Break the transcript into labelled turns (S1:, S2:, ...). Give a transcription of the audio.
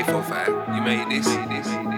S1: 845. You made this. You made this.